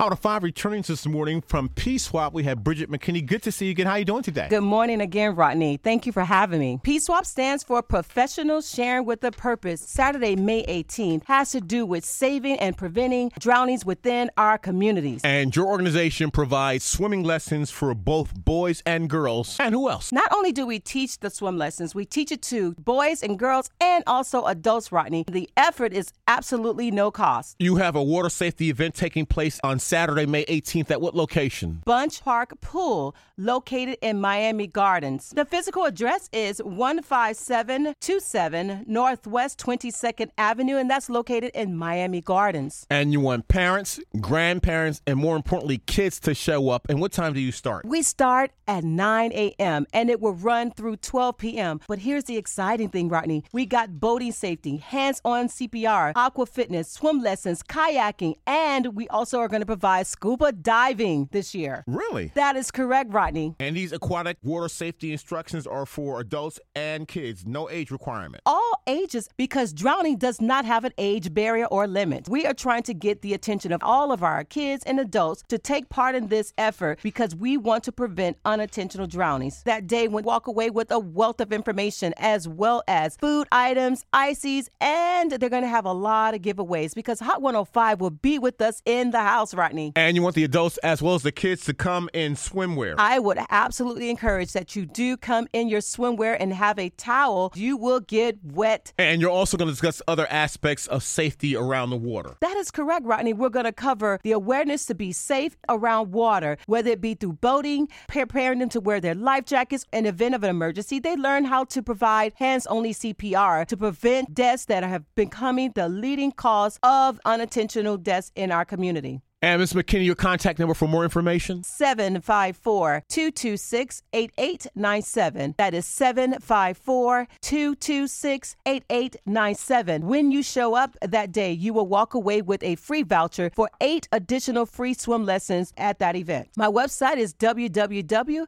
Out of five returning this morning from P Swap, we have Bridget McKinney. Good to see you again. How are you doing today? Good morning again, Rodney. Thank you for having me. P Swap stands for Professional Sharing with a Purpose. Saturday, May 18th has to do with saving and preventing drownings within our communities. And your organization provides swimming lessons for both boys and girls. And who else? Not only do we teach the swim lessons, we teach it to boys and girls and also adults, Rodney. The effort is absolutely no cost. You have a water safety event taking place on Saturday, May 18th. At what location? Bunche Park Pool, located in Miami Gardens. The physical address is 15727 Northwest 22nd Avenue, and that's located in Miami Gardens. And you want parents, grandparents, and more importantly, kids to show up. And what time do you start? We start at 9 a.m. and it will run through 12 p.m. But here's the exciting thing, Rodney. We got boating safety, hands on CPR, aqua fitness, swim lessons, kayaking, and we also are going to provide scuba diving this year. Really? That is correct, Rodney. And these aquatic water safety instructions are for adults and kids, no age requirement. All ages, because drowning does not have an age barrier or limit. We are trying to get the attention of all of our kids and adults to take part in this effort because we want to prevent unintentional drownings. That day, we walk away with a wealth of information as well as food items, ices, and they're going to have a lot of giveaways because Hot 105 will be with us in the house, Rodney. And you want the adults as well as the kids to come in swimwear. I would absolutely encourage that you do come in your swimwear and have a towel. You will get wet. And you're also going to discuss other aspects of safety around the water. That is correct, Rodney. We're going to cover the awareness to be safe around water, whether it be through boating, preparing them to wear their life jackets in event of an emergency. They learn how to provide hands-only CPR to prevent deaths that have becoming the leading cause of unintentional deaths in our community. And Ms. McKinney, your contact number for more information? 754 226 8897. That is 754 226 8897. When you show up that day, you will walk away with a free voucher for eight additional free swim lessons at that event. My website is www.p-swap.org.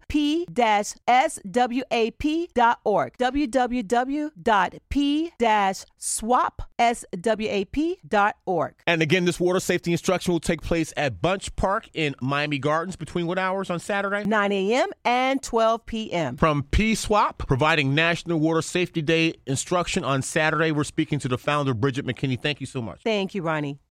www.p-swap.org. And again, this water safety instruction will take place at Bunche Park in Miami Gardens between what hours on Saturday? 9 a.m. and 12 p.m. From P Swap, providing National Water Safety Day instruction on Saturday. We're speaking to the founder, Bridget McKinney. Thank you so much. Thank you, Ronnie.